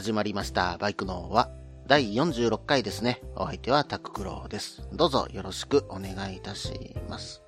始まりました。バイクのは第46回ですね。お相手はタククロウです。どうぞよろしくお願いいたします。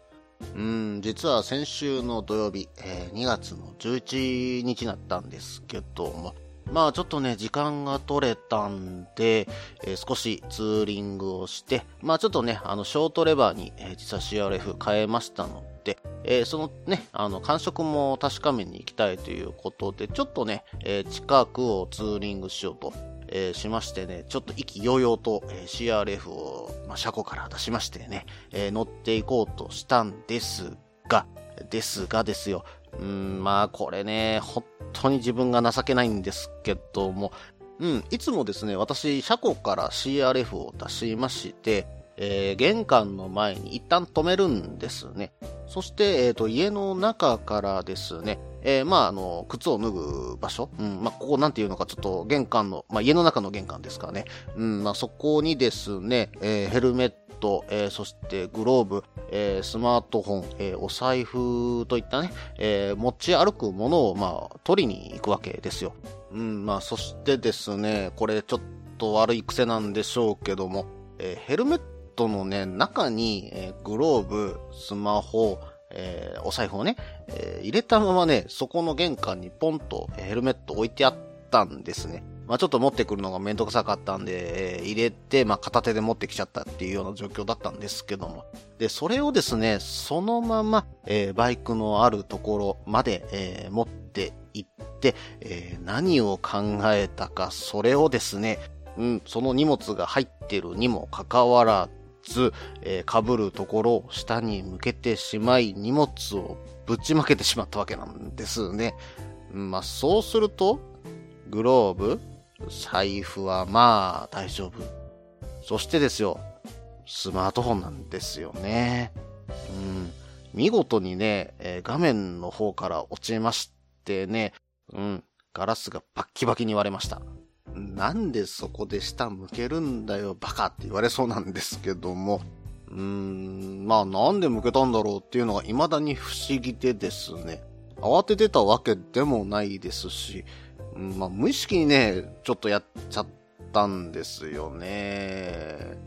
うん、実は先週の土曜日、えー2月の11日だったんですけども、まあちょっとね、時間が取れたんで、えー少しツーリングをして、まあちょっとね、あの、ショートレバーに、えー実は CRF 変えましたので、えーそのね、あの、感触も確かめに行きたいということで、ちょっとね、えー近くをツーリングしようと、えーしましてね、ちょっと意気揚々と、え CRF を、まあ、車庫から出しましてね、え乗っていこうとしたんですが、ですがですよ。うん、まあこれね、本当に自分が情けないんですけども、うん、いつもですね、私、車庫から CRF を出しまして、えー玄関の前に一旦止めるんですね。そして、えっ、と、家の中からですね、えーまあ、あの、靴を脱ぐ場所、うん、まあ、ここなんていうのか、ちょっと玄関の、まあ、家の中の玄関ですからね、うん、まあ、そこにですね、えーヘルメット、えーそしてグローブ、えースマートフォン、えーお財布といったね、え持ち歩くものを、まあ、取りに行くわけですよ。うん、まあ、そしてですね、これちょっと悪い癖なんでしょうけども、えヘルメットトのね、中に、えーグローブ、スマホ、えーお財布をね、えー入れたままね、そこの玄関にポンとヘルメット置いてあったんですね。まあちょっと持ってくるのがめんどくさかったんで、えー入れて、まあ片手で持ってきちゃったっていうような状況だったんですけども。で、それをですね、そのまま、えーバイクのあるところまで、えー持って行って、えー何を考えたか、それをですね、うん、その荷物が入ってるにもかかわらず、えー被るところを下に向けてしまい、荷物をぶちまけてしまったわけなんですね。まあ、そうすると、グローブ、財布はまあ大丈夫。そしてですよ、スマートフォンなんですよね。うん、見事にね、えー画面の方から落ちましてね、うん、ガラスがバッキバキに割れました。なんでそこで下向けるんだよ、バカって言われそうなんですけども、うーん、まあなんで向けたんだろうっていうのが未だに不思議でですね、慌ててたわけでもないですし、うんまあ無意識にね、ちょっとやっちゃったんですよね。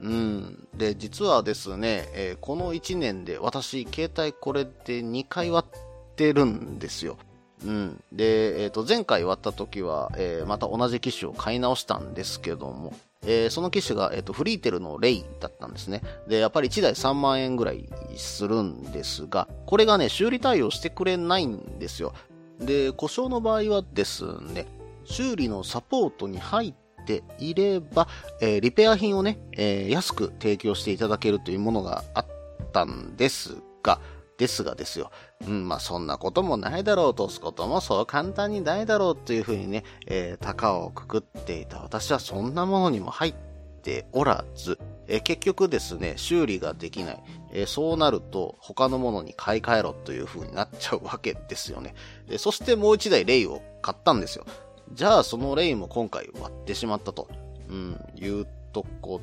うん。で、実はですね、えーこの1年で私、携帯これで2回割ってるんですよ。うん。で、えっ、と、前回割った時は、えーまた同じ機種を買い直したんですけども、えーその機種が、えっ、と、フリーテルのレイだったんですね。で、やっぱり1台3万円ぐらいするんですが、これがね、修理対応してくれないんですよ。で、故障の場合はですね、修理のサポートに入っていれば、えーリペア品をね、えー安く提供していただけるというものがあったんですが、ですがですよ。うん、まあそんなこともないだろう、落とすこともそう簡単にないだろうというふうにね、えー、高をくくっていた私はそんなものにも入っておらず、えー結局ですね、修理ができない。えーそうなると他のものに買い替えろという風になっちゃうわけですよね。えーそしてもう一台レイを買ったんですよ。じゃあそのレイも今回割ってしまったと、うん、いうとこ、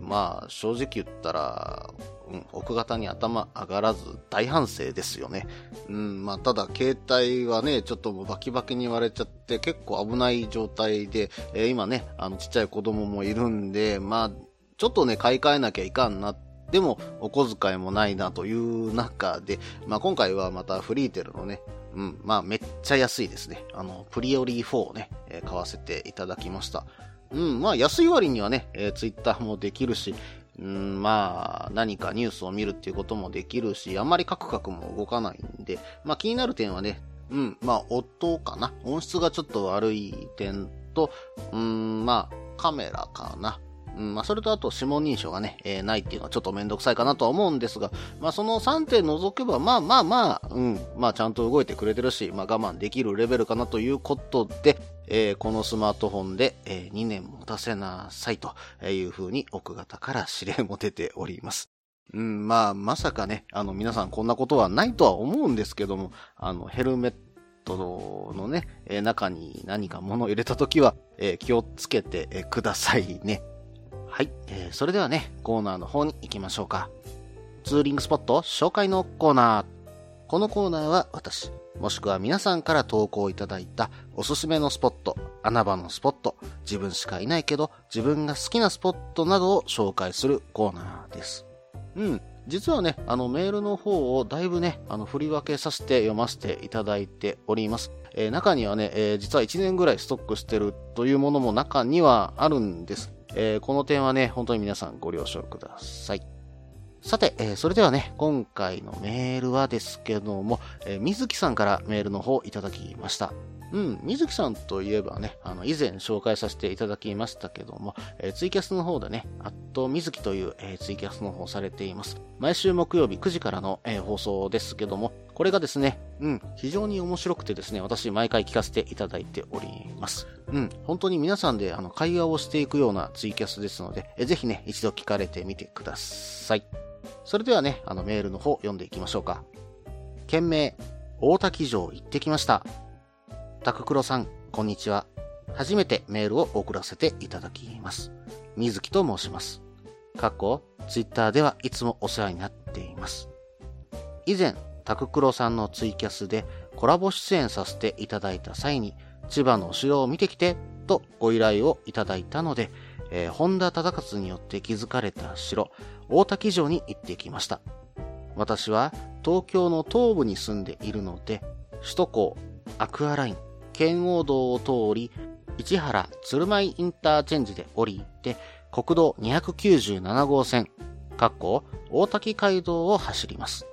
まあ正直言ったら、うん、奥型に頭上がらず大反省ですよね。うん、まあただ携帯はね、ちょっとバキバキに割れちゃって結構危ない状態で、えー今ね、あのちっちゃい子供もいるんで、まあちょっとね、買い替えなきゃいかんな。でも、お小遣いもないなという中で、まあ今回はまたフリーテルのね、うん、まあめっちゃ安いですね。あの、プリオリー4をね、えー買わせていただきました。うん、まあ安い割にはね、えー、ツイッターもできるし、うん、まあ何かニュースを見るっていうこともできるし、あんまりカクカクも動かないんで、まあ気になる点はね、うん、まあ音かな。音質がちょっと悪い点と、うん、まあカメラかな。うん、まあ、それとあと指紋認証がね、えー、ないっていうのはちょっとめんどくさいかなとは思うんですが、まあ、その3点除けば、まあまあまあ、うん、まあちゃんと動いてくれてるし、まあ我慢できるレベルかなということで、えー、このスマートフォンで、えー、2年持たせなさいというふうに奥方から指令も出ております。うん、まあ、まさかね、あの、皆さんこんなことはないとは思うんですけども、あの、ヘルメットのね、え、中に何か物を入れたときは、えー、気をつけて、くださいね。はい、えー、それではね、コーナーの方に行きましょうか。ツーリングスポット紹介のコーナー。このコーナーは私、もしくは皆さんから投稿いただいたおすすめのスポット、穴場のスポット、自分しかいないけど自分が好きなスポットなどを紹介するコーナーです。うん。実はね、あのメールの方をだいぶね、あの振り分けさせて読ませていただいております。えー、中にはね、えー、実は1年ぐらいストックしてるというものも中にはあるんです。えー、この点はね、本当に皆さんご了承ください。さて、えー、それではね、今回のメールはですけども、えー、水木さんからメールの方いただきました。うん、水木さんといえばね、あの、以前紹介させていただきましたけども、えー、ツイキャスの方でね、アット水木という、えー、ツイキャスの方されています。毎週木曜日9時からの、えー、放送ですけども、これがですね、うん、非常に面白くてですね、私毎回聞かせていただいております。うん、本当に皆さんであの会話をしていくようなツイキャスですので、えぜひね、一度聞かれてみてください。それではね、あのメールの方読んでいきましょうか。件名、大滝城行ってきました。タククロさん、こんにちは。初めてメールを送らせていただきます。水木と申します。過去、ツイッターではいつもお世話になっています。以前、タククロさんのツイキャスでコラボ出演させていただいた際に、千葉のお城を見てきてとご依頼をいただいたので、えー、本田忠勝によって築かれた城、大滝城に行ってきました。私は東京の東部に住んでいるので、首都高、アクアライン、圏央道を通り、市原鶴舞インターチェンジで降りて、国道297号線、かっこ大滝街道を走ります。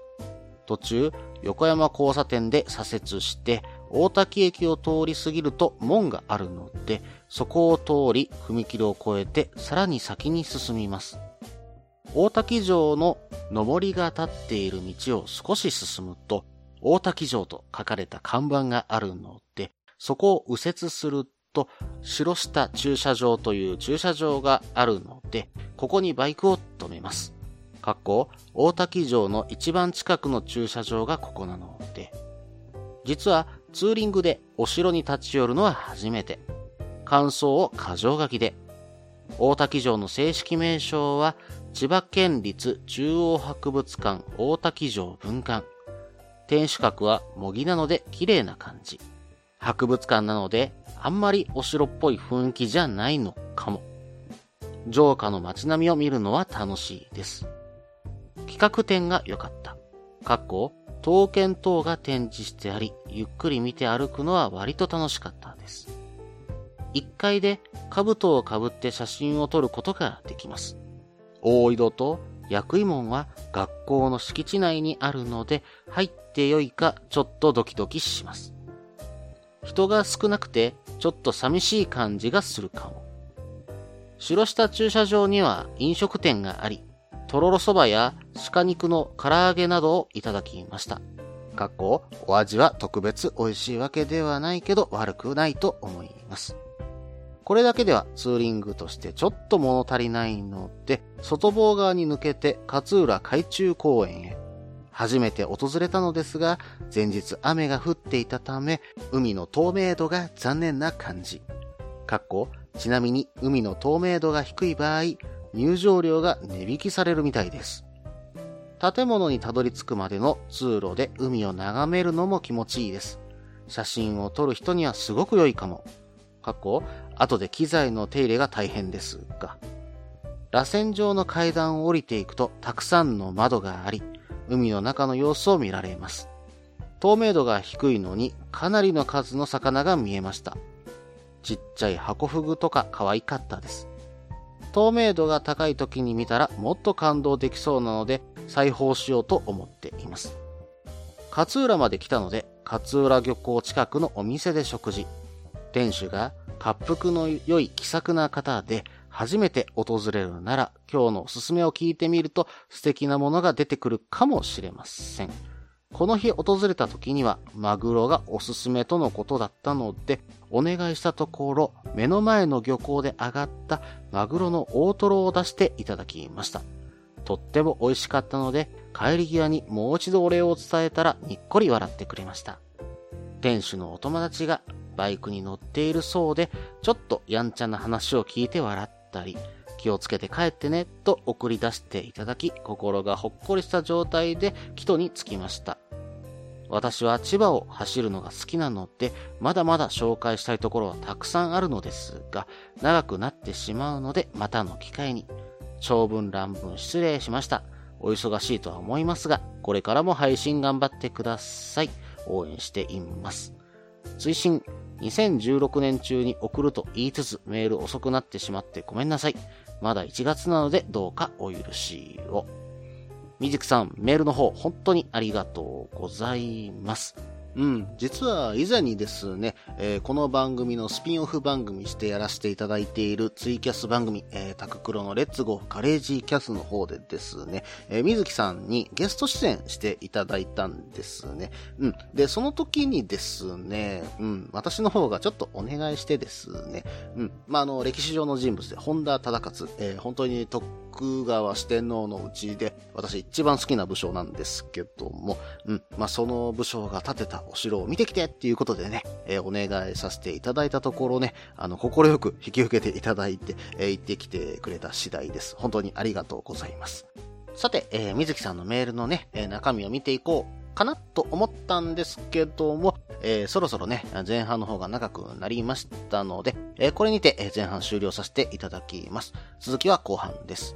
途中、横山交差点で左折して、大滝駅を通り過ぎると門があるので、そこを通り踏切を越えてさらに先に進みます。大滝城の上りが立っている道を少し進むと、大滝城と書かれた看板があるので、そこを右折すると、白下駐車場という駐車場があるので、ここにバイクを止めます。かっこ、大滝城の一番近くの駐車場がここなので、実はツーリングでお城に立ち寄るのは初めて。感想を箇条書きで。大滝城の正式名称は、千葉県立中央博物館大滝城文館。天守閣は模擬なので綺麗な感じ。博物館なので、あんまりお城っぽい雰囲気じゃないのかも。城下の街並みを見るのは楽しいです。企画展が良かった。かっこ、刀剣等が展示してあり、ゆっくり見て歩くのは割と楽しかったです。1階で兜をかぶって写真を撮ることができます。大井戸と薬医門は学校の敷地内にあるので入ってよいかちょっとドキドキします。人が少なくてちょっと寂しい感じがするかも。白下駐車場には飲食店があり、とろろそばや鹿肉の唐揚げなどをいただきました。かっこ、お味は特別美味しいわけではないけど悪くないと思います。これだけではツーリングとしてちょっと物足りないので、外房側に抜けて勝浦海中公園へ。初めて訪れたのですが、前日雨が降っていたため、海の透明度が残念な感じ。かっこ、ちなみに海の透明度が低い場合、入場料が値引きされるみたいです。建物にたどり着くまでの通路で海を眺めるのも気持ちいいです。写真を撮る人にはすごく良いかも。過去、後で機材の手入れが大変ですが。螺旋状の階段を降りていくとたくさんの窓があり、海の中の様子を見られます。透明度が低いのにかなりの数の魚が見えました。ちっちゃいハコフグとか可愛かったです。透明度が高い時に見たらもっと感動できそうなので裁縫しようと思っています。勝浦まで来たので勝浦漁港近くのお店で食事。店主が滑腹の良い気さくな方で初めて訪れるなら、今日のおすすめを聞いてみると素敵なものが出てくるかもしれません。この日訪れた時には、マグロがおすすめとのことだったので、お願いしたところ、目の前の漁港で揚がったマグロの大トロを出していただきました。とっても美味しかったので、帰り際にもう一度お礼を伝えたらにっこり笑ってくれました。店主のお友達がバイクに乗っているそうで、ちょっとやんちゃな話を聞いて笑ってたり、気をつけて帰ってね、と送り出していただき、心がほっこりした状態で帰途に着きました。私は千葉を走るのが好きなので、まだまだ紹介したいところはたくさんあるのですが、長くなってしまうので、またの機会に。長文乱文失礼しました。お忙しいとは思いますが、これからも配信頑張ってください。応援しています。追伸2016年中に送ると言いつつメール遅くなってしまってごめんなさい。まだ1月なのでどうかお許しを。みじくさん、メールの方、本当にありがとうございます。うん、実は以前にですね、えー、この番組のスピンオフ番組してやらせていただいているツイキャス番組、えー、タククロのレッツゴーカレージーキャスの方でですね、えー、水木さんにゲスト出演していただいたんですね。うん。で、その時にですね、うん、私の方がちょっとお願いしてですね、うん、まあ、あの、歴史上の人物で、本田忠勝、えー、本当に徳川四天王のうちで、私一番好きな武将なんですけども、うん、まあ、その武将が建てたお城を見てきてっていうことでね、えー、お願いさせていただいたところね、あの、心よく引き受けていただいて、えー、行ってきてくれた次第です。本当にありがとうございます。さて、えー、水木さんのメールのね、えー、中身を見ていこうかなと思ったんですけども、えー、そろそろね、前半の方が長くなりましたので、えー、これにて前半終了させていただきます。続きは後半です。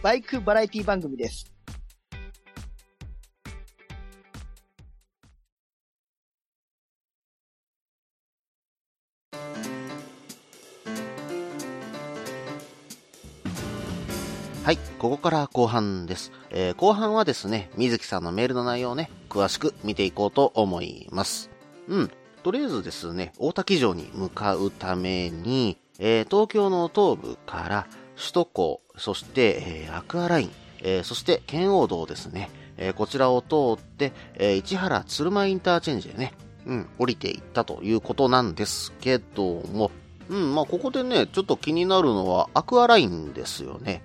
バイクバラエティ番組です。はい、ここから後半です。えー、後半はですね、水木さんのメールの内容をね、詳しく見ていこうと思います。うん。とりあえずですね、大滝城に向かうために、えー、東京の東部から首都高、そして、えー、アクアライン、えー、そして圏央道ですね、えー、こちらを通って、えー、市原鶴舞インターチェンジでね、うん、降りていったということなんですけども、うん、まあここでね、ちょっと気になるのはアクアラインですよね。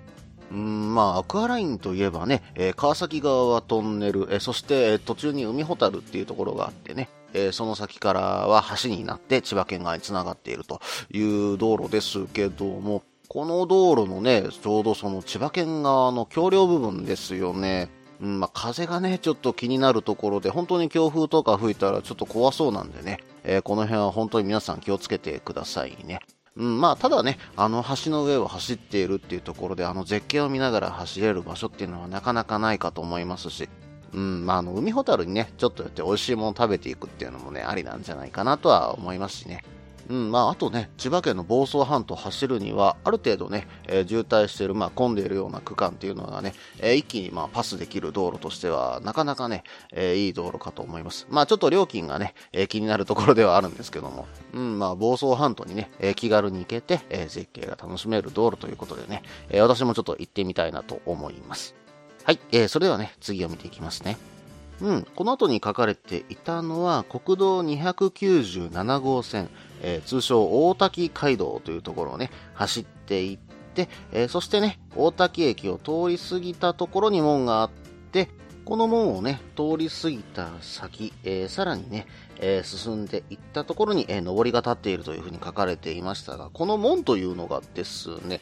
うん、まあ、アクアラインといえばね、えー、川崎側はトンネル、えー、そして、えー、途中に海ほたるっていうところがあってね、えー、その先からは橋になって千葉県側に繋がっているという道路ですけども、この道路のね、ちょうどその千葉県側の橋梁部分ですよね。うん、まあ、風がね、ちょっと気になるところで、本当に強風とか吹いたらちょっと怖そうなんでね、えー、この辺は本当に皆さん気をつけてくださいね。うん、まあ、ただね、あの橋の上を走っているっていうところで、あの絶景を見ながら走れる場所っていうのはなかなかないかと思いますし、うん、まあ、あの、海ほたるにね、ちょっと寄って美味しいもの食べていくっていうのもね、ありなんじゃないかなとは思いますしね。うん、まあ、あとね、千葉県の房総半島走るには、ある程度ね、えー、渋滞している、まあ、混んでいるような区間っていうのがね、えー、一気にまあパスできる道路としては、なかなかね、えー、いい道路かと思います。まあ、ちょっと料金がね、え気になるところではあるんですけども、うん、まあ、房総半島にね、え気軽に行けて、え絶景が楽しめる道路ということでね、え私もちょっと行ってみたいなと思います。はい、えそれではね、次を見ていきますね。うん、この後に書かれていたのは、国道297号線、えー、通称大滝街道というところをね、走っていって、えー、そしてね、大滝駅を通り過ぎたところに門があって、この門をね、通り過ぎた先、えー、さらにね、えー、進んでいったところに、えー、上りが立っているというふうに書かれていましたが、この門というのがですね、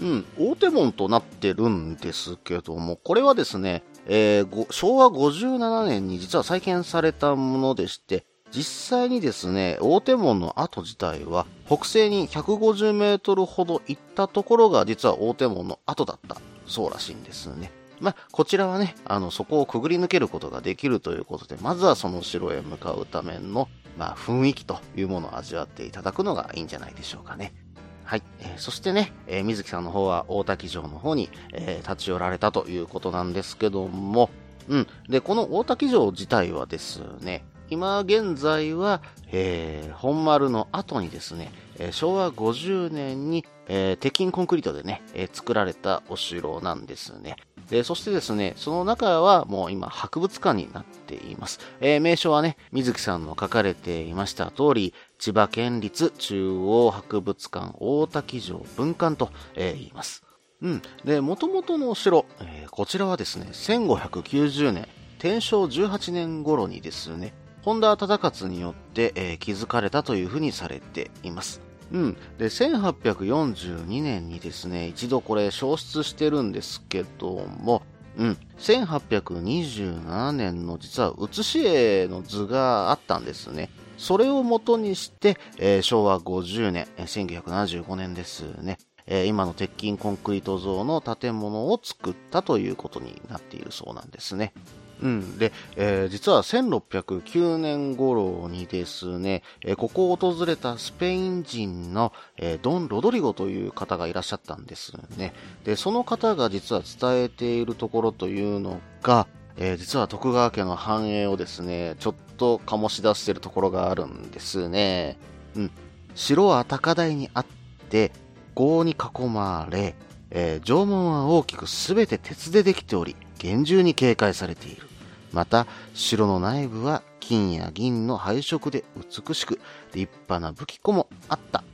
うん、大手門となってるんですけども、これはですね、えー昭和57年に実は再建されたものでして、実際にですね、大手門の跡自体は、北西に150メートルほど行ったところが、実は大手門の跡だった、そうらしいんですね。まあ、こちらはね、あの、そこをくぐり抜けることができるということで、まずはその城へ向かうための、まあ、雰囲気というものを味わっていただくのがいいんじゃないでしょうかね。はい。えーそしてね、えー水木さんの方は大滝城の方に、えー立ち寄られたということなんですけども、うん。で、この大滝城自体はですね、今現在は、えー本丸の後にですね、昭和50年に、えー鉄筋コンクリートでね、えー作られたお城なんですね。で、そしてですね、その中はもう今博物館になっています。えー名称はね、水木さんの書かれていました通り、千葉県立中央博物館大滝城文館と、えー言います。うん。で、元々のお城、えーこちらはですね、1590年、天正18年頃にですね、本田忠勝によって、えー築かれたというふうにされています。うん。で、1842年にですね、一度これ消失してるんですけども、うん。1827年の実は写し絵の図があったんですね。それを元にして、えー昭和50年、えー1975年ですね。えー今の鉄筋コンクリート像の建物を作ったということになっているそうなんですね。うん。で、えー実は1609年頃にですね、えーここを訪れたスペイン人の、えードン・ロドリゴという方がいらっしゃったんですね。で、その方が実は伝えているところというのが、えー実は徳川家の繁栄をですね、ちょっと醸し出しているところがあるんですね。うん。城は高台にあって、郷に囲まれ、えー城門は大きくすべて鉄でできており、厳重に警戒されている。また、城の内部は金や銀の配色で美しく、立派な武器庫もあった。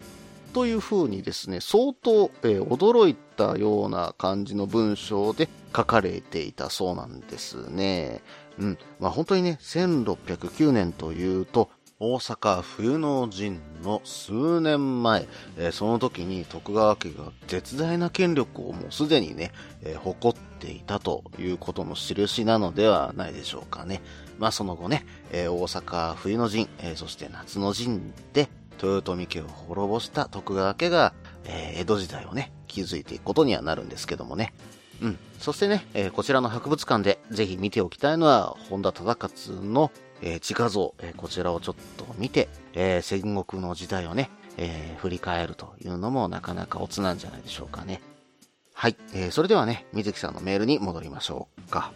というふうにですね、相当、えー驚いたような感じの文章で書かれていたそうなんですね。うん。まあ本当にね、1609年というと、大阪冬の陣の数年前、えーその時に徳川家が絶大な権力をもうすでにね、えー誇っていたということの印なのではないでしょうかね。まあその後ね、えー大阪冬の陣、えそして夏の陣で豊臣家を滅ぼした徳川家が、え江戸時代をね、築いていくことにはなるんですけどもね。うん。そしてね、えこちらの博物館でぜひ見ておきたいのは、本田忠勝の、えー自画像、えーこちらをちょっと見て、えー戦国の時代をね、え振り返るというのもなかなかオツなんじゃないでしょうかね。はい。えそれではね、水木さんのメールに戻りましょうか。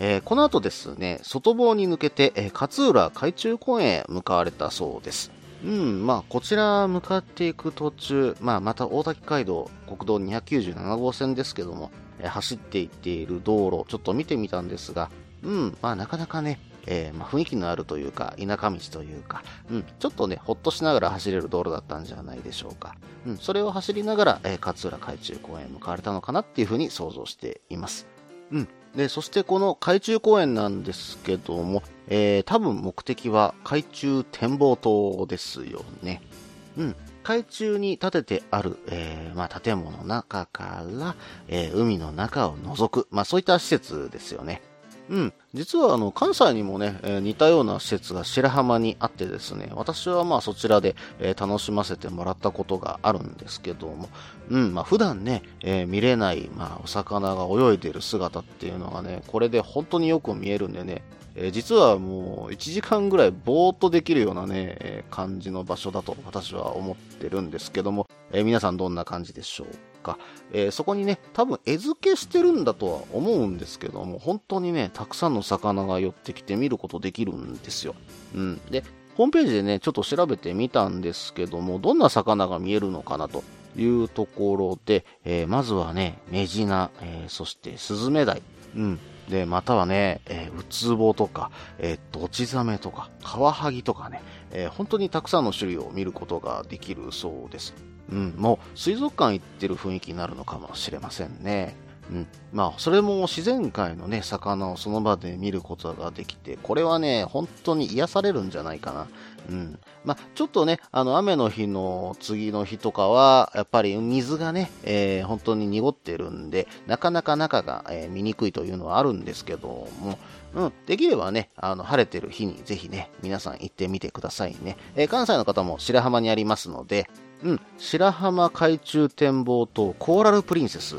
えこの後ですね、外房に抜けて、え勝浦海中公園へ向かわれたそうです。うん、まあ、こちら向かっていく途中、まあ、また大滝街道、国道297号線ですけども、え走っていっている道路、ちょっと見てみたんですが、うん、まあ、なかなかね、えーまあ、雰囲気のあるというか、田舎道というか、うん、ちょっとね、ほっとしながら走れる道路だったんじゃないでしょうか。うん、それを走りながら、えー勝浦海中公園へ向かわれたのかなっていうふうに想像しています。うん。で、そしてこの海中公園なんですけども、えー、多分目的は海中展望塔ですよね。うん。海中に建ててある、えーまあ、建物の中から、えー海の中を覗く、まあ、そういった施設ですよね。うん。実は、あの、関西にもね、えー似たような施設が白浜にあってですね、私はまあそちらで、えー楽しませてもらったことがあるんですけども、うん、まあ普段ね、えー見れない、まあお魚が泳いでる姿っていうのがね、これで本当によく見えるんでね、え実はもう1時間ぐらいぼーっとできるようなね、え感じの場所だと私は思ってるんですけども、え皆さんどんな感じでしょうか。えーそこにね、多分餌付けしてるんだとは思うんですけども、本当にね、たくさんの魚が寄ってきて見ることできるんですよ。うん。で、ホームページでね、ちょっと調べてみたんですけども、どんな魚が見えるのかなというところで、えーまずはね、メジナ、えーそしてスズメダイ、うん。で、またはね、えーウツボとか、えードチザメとか、カワハギとかね、えー本当にたくさんの種類を見ることができるそうです。うん、もう水族館行ってる雰囲気になるのかもしれませんね。うん。まあ、それも自然界のね、魚をその場で見ることができて、これはね、本当に癒されるんじゃないかな。うん。まあ、ちょっとね、あの、雨の日の次の日とかは、やっぱり水がね、えー本当に濁ってるんで、なかなか中が、えー見にくいというのはあるんですけども、うん、できればね、あの、晴れてる日にぜひね、皆さん行ってみてくださいね。えー関西の方も白浜にありますので、うん、白浜海中展望塔コーラルプリンセス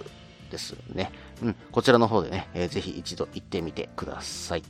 ですね。うん、こちらの方でね、えーぜひ一度行ってみてください。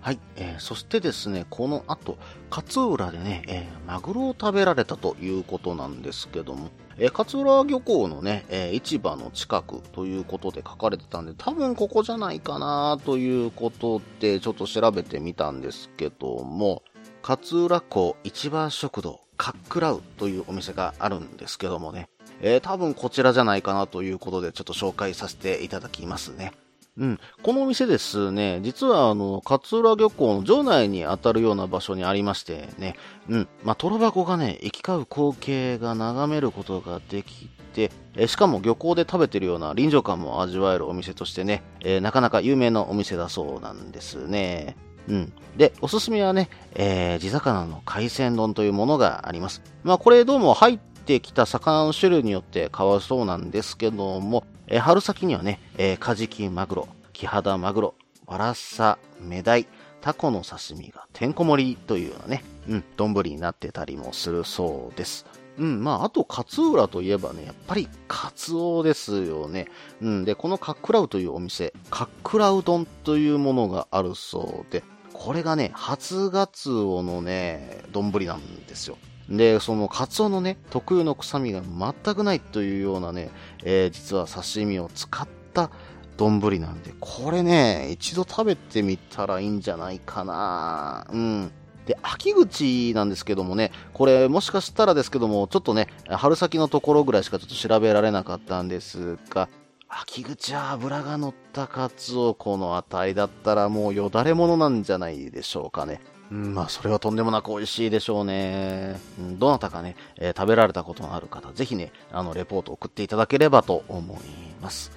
はい、えーそしてですね、この後、勝浦でね、えーマグロを食べられたということなんですけども、えー勝浦漁港のね、えー市場の近くということで書かれてたんで、多分ここじゃないかなということで、ちょっと調べてみたんですけども、勝浦港市場食堂カックラウというお店があるんですけどもね、えー多分こちらじゃないかなということでちょっと紹介させていただきますね。うん。このお店ですね、実はあの、勝浦漁港の場内に当たるような場所にありましてね、うん。まあ、トロ箱がね、行き交う光景が眺めることができて、えしかも漁港で食べてるような臨場感も味わえるお店としてね、えーなかなか有名なお店だそうなんですね。うん。で、おすすめはね、えー地魚の海鮮丼というものがあります。まあ、これどうも入ってきた魚の種類によって変わるそうなんですけども、えー春先にはね、えーカジキマグロ、キハダマグロ、ワラサ、メダイ、タコの刺身がてんこ盛りというようなね、うん、丼になってたりもするそうです。うん、まあ、あと、勝浦といえばね、やっぱり、カツオですよね。うん、で、このカックラウというお店、カックラウ丼というものがあるそうで、これがね、初ガツオのね、丼なんですよ。で、そのカツオのね、特有の臭みが全くないというようなね、えー実は刺身を使った丼なんで、これね、一度食べてみたらいいんじゃないかなうん。で、秋口なんですけどもね、これもしかしたらですけども、ちょっとね、春先のところぐらいしかちょっと調べられなかったんですが、秋口は脂が乗ったカツオ、この値だったらもうよだれものなんじゃないでしょうかね。うん、まあ、それはとんでもなく美味しいでしょうね。うんどなたかね、えー食べられたことのある方、ぜひね、あの、レポート送っていただければと思います。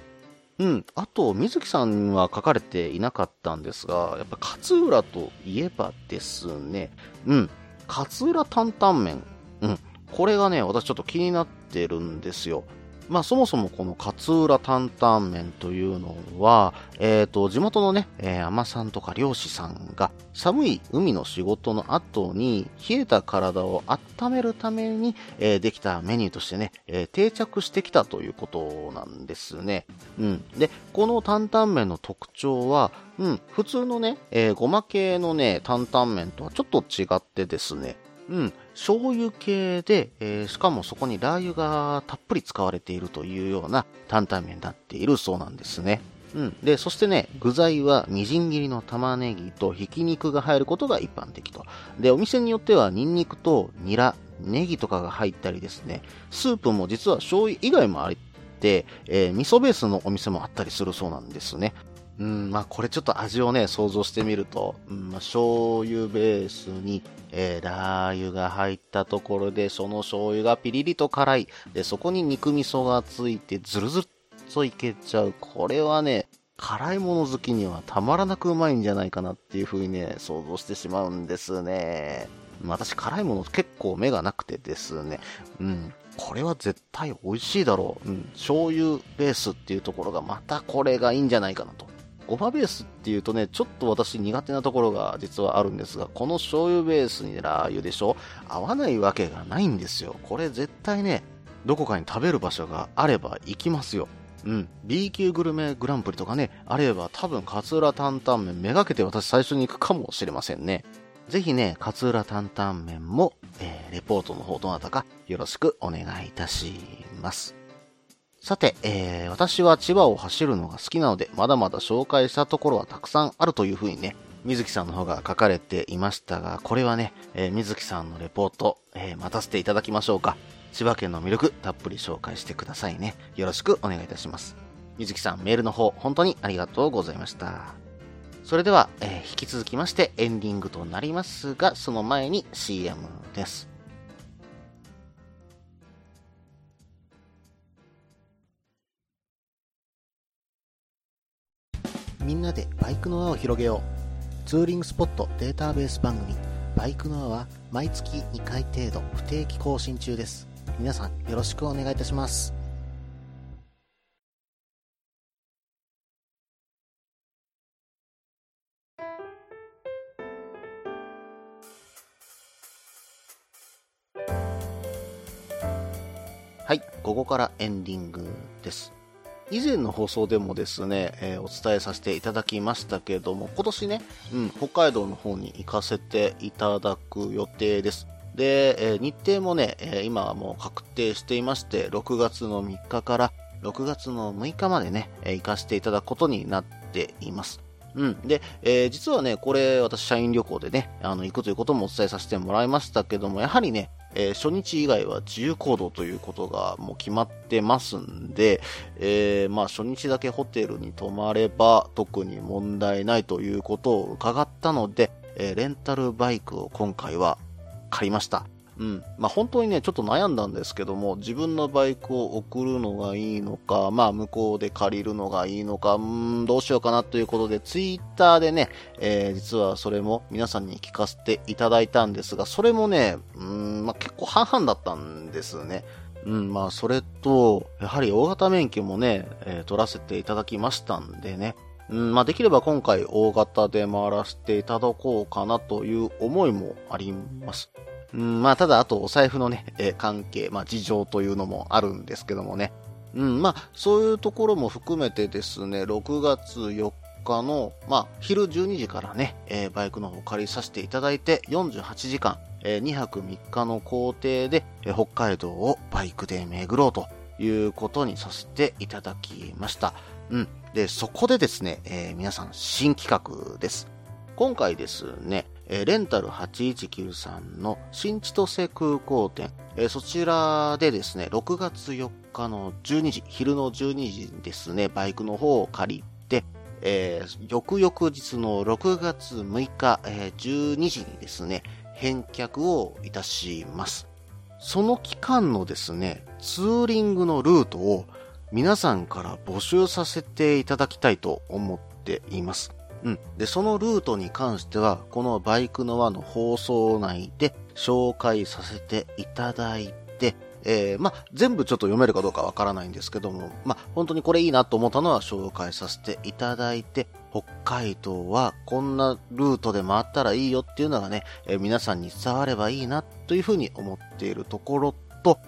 うん。あと、水木さんは書かれていなかったんですが、やっぱ勝浦といえばですね、うん。勝浦担々麺。うん。これがね、私ちょっと気になってるんですよ。まあそもそもこの勝浦担々麺というのは、えっ、と、地元のね、えー、海さんとか漁師さんが寒い海の仕事の後に冷えた体を温めるために、えーできたメニューとしてね、えー定着してきたということなんですね。うん。で、この担々麺の特徴は、うん、普通のね、えーごま系のね、担々麺とはちょっと違ってですね、うん、醤油系で、えーしかもそこにラー油がたっぷり使われているというような担々麺になっているそうなんですね。うん。で、そしてね、具材はみじん切りの玉ねぎとひき肉が入ることが一般的と。で、お店によってはニンニクとニラ、ネギとかが入ったりですね、スープも実は醤油以外もあって、えー味噌ベースのお店もあったりするそうなんですね。うん、まあこれちょっと味をね、想像してみると、うんまあ、醤油ベースに、えーラー油が入ったところで、その醤油がピリリと辛い。で、そこに肉味噌がついて、ずるずるっといけちゃう。これはね、辛いもの好きにはたまらなくうまいんじゃないかなっていう風にね、想像してしまうんですね。私、辛いもの結構目がなくてですね。うん。これは絶対美味しいだろう。うん。醤油ベースっていうところがまたこれがいいんじゃないかなと。ごまベースっていうとね、ちょっと私苦手なところが実はあるんですが、この醤油ベースにラー油でしょ合わないわけがないんですよ。これ絶対ね、どこかに食べる場所があれば行きますよ。うん。B 級グルメグランプリとかね、あれば多分勝浦担々麺めがけて私最初に行くかもしれませんね。ぜひね、勝浦担々麺も、えーレポートの方どなたかよろしくお願いいたします。さて、えー私は千葉を走るのが好きなので、まだまだ紹介したところはたくさんあるというふうにね、水木さんの方が書かれていましたが、これはね、えー水木さんのレポート、えー待たせていただきましょうか。千葉県の魅力、たっぷり紹介してくださいね。よろしくお願いいたします。水木さん、メールの方、本当にありがとうございました。それでは、えー引き続きましてエンディングとなりますが、その前に CM です。みんなでバイクの輪を広げよう。ツーリングスポットデータベース番組、バイクの輪は毎月2回程度不定期更新中です。皆さんよろしくお願いいたします。はい、ここからエンディングです。以前の放送でもですね、えーお伝えさせていただきましたけれども、今年ね、うん、北海道の方に行かせていただく予定です。で、えー日程もね、えー今はもう確定していまして、6月の3日から6月の6日までね、え行かせていただくことになっています。うん。で、え実はね、これ、私、社員旅行でね、あの、行くということもお伝えさせてもらいましたけども、やはりね、えー初日以外は自由行動ということがもう決まってますんで、えーまあ初日だけホテルに泊まれば特に問題ないということを伺ったので、えーレンタルバイクを今回は買いました。うん。まあ本当にね、ちょっと悩んだんですけども、自分のバイクを送るのがいいのか、まあ向こうで借りるのがいいのか、うん、どうしようかなということで、ツイッターでね、えー実はそれも皆さんに聞かせていただいたんですが、それもね、うん、まあ結構半々だったんですね。うん、まあそれと、やはり大型免許もね、えー取らせていただきましたんでね、うん、まあできれば今回大型で回らせていただこうかなという思いもあります。うん、まあただあとお財布のね、えー関係、まあ事情というのもあるんですけどもね。うん、まあそういうところも含めてですね、6月4日の、まあ昼12時からね、えーバイクの方を借りさせていただいて48時間、え2泊3日の行程で、えー北海道をバイクで巡ろうということにさせていただきました。うん。で、そこでですね、えー皆さん新企画です。今回ですね、えーレンタル8193の新千歳空港店、えーそちらでですね、6月4日の12時、昼の12時にですね、バイクの方を借りて、えー翌々日の6月6日、えー12時にですね、返却をいたします。その期間のですね、ツーリングのルートを皆さんから募集させていただきたいと思っています。うん。で、そのルートに関しては、このバイクの輪の放送内で紹介させていただいて、えー、ま、全部ちょっと読めるかどうかわからないんですけども、ま、本当にこれいいなと思ったのは紹介させていただいて、北海道はこんなルートで回ったらいいよっていうのがね、えー皆さんに伝わればいいなというふうに思っているところと、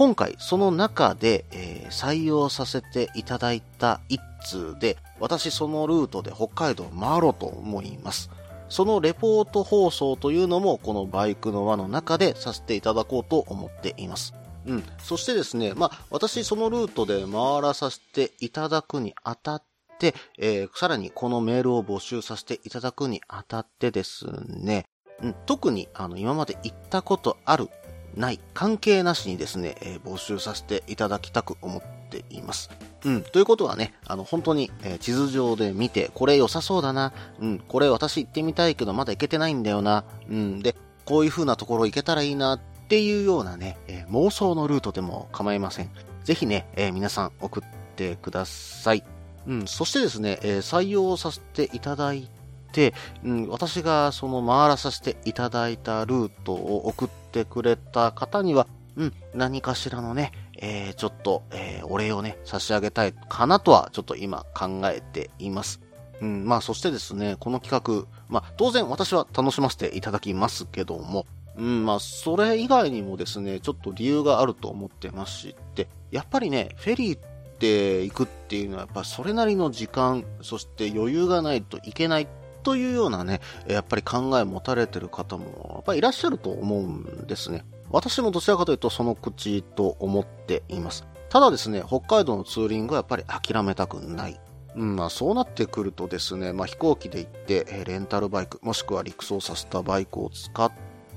今回その中で、えー採用させていただいた一通で、私そのルートで北海道を回ろうと思います。そのレポート放送というのもこのバイクの輪の中でさせていただこうと思っています。うん。そしてですね、まあ、私そのルートで回らさせていただくにあたって、えーさらにこのメールを募集させていただくにあたってですね、うん、特にあの今まで行ったことある、ない、関係なしにですね、えー募集させていただきたく思っています。うん。ということはね、あの、本当に、えー地図上で見て、これ良さそうだな。うん。これ私行ってみたいけど、まだ行けてないんだよな。うん。で、こういう風なところ行けたらいいな、っていうようなね、えー妄想のルートでも構いません。ぜひね、えー皆さん送ってください。うん。そしてですね、えー採用させていただいて、うん、私がその回らさせていただいたルートを送っててくれた方には、うん、何かしらのね、えー、ちょっと、えー、お礼をね、差し上げたいかなとは、ちょっと今考えています。うん、まあ、そしてですね、この企画、まあ、当然私は楽しませていただきますけども、うん、まあ、それ以外にもですね、ちょっと理由があると思ってまして、やっぱりね、フェリーって行くっていうのは、やっぱそれなりの時間、そして余裕がないといけないっというようなね、やっぱり考え持たれてる方も、やっぱりいらっしゃると思うんですね。私もどちらかというとその口と思っています。ただですね、北海道のツーリングはやっぱり諦めたくない。うん、まあそうなってくるとですね、まあ飛行機で行って、レンタルバイク、もしくは陸送させたバイクを使っ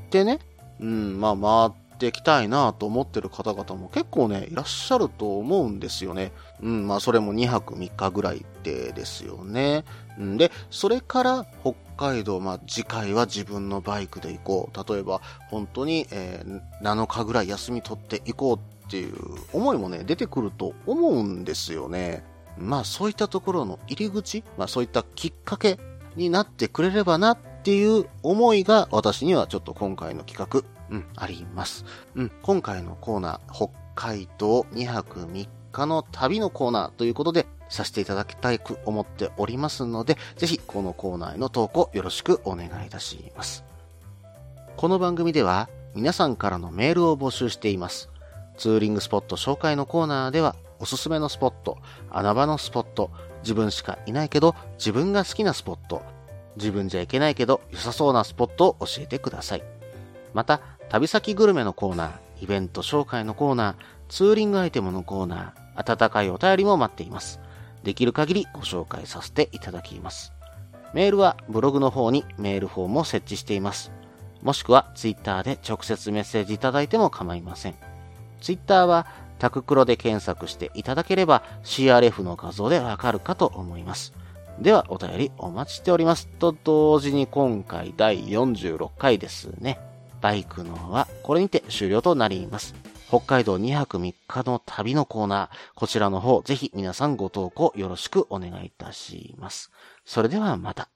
てね、うん、まあ回っていきたいなと思ってる方々も結構ね、いらっしゃると思うんですよね。うん、まあそれも2泊3日ぐらいでですよね。で、それから北海道、まあ次回は自分のバイクで行こう。例えば本当に、えー7日ぐらい休み取って行こうっていう思いもね、出てくると思うんですよね。まあそういったところの入り口、まあそういったきっかけになってくれればなっていう思いが私にはちょっと今回の企画、うん、あります。うん、今回のコーナー、北海道2泊3日の旅のコーナーということでさせていただきたいく思っておりますので、ぜひこのコーナーへの投稿よろしくお願いいたします。この番組では皆さんからのメールを募集しています。ツーリングスポット紹介のコーナーではおすすめのスポット、穴場のスポット、自分しかいないけど自分が好きなスポット、自分じゃいけないけど良さそうなスポットを教えてください。また、旅先グルメのコーナー、イベント紹介のコーナー、ツーリングアイテムのコーナー、温かいお便りも待っています。できる限りご紹介させていただきます。メールはブログの方にメールフォームを設置しています。もしくはツイッターで直接メッセージいただいても構いません。ツイッターはタククロで検索していただければ CRF の画像でわかるかと思います。ではお便りお待ちしております。と同時に今回第46回ですね。バイクのはこれにて終了となります。北海道2泊3日の旅のコーナー、こちらの方ぜひ皆さんご投稿よろしくお願いいたします。それではまた。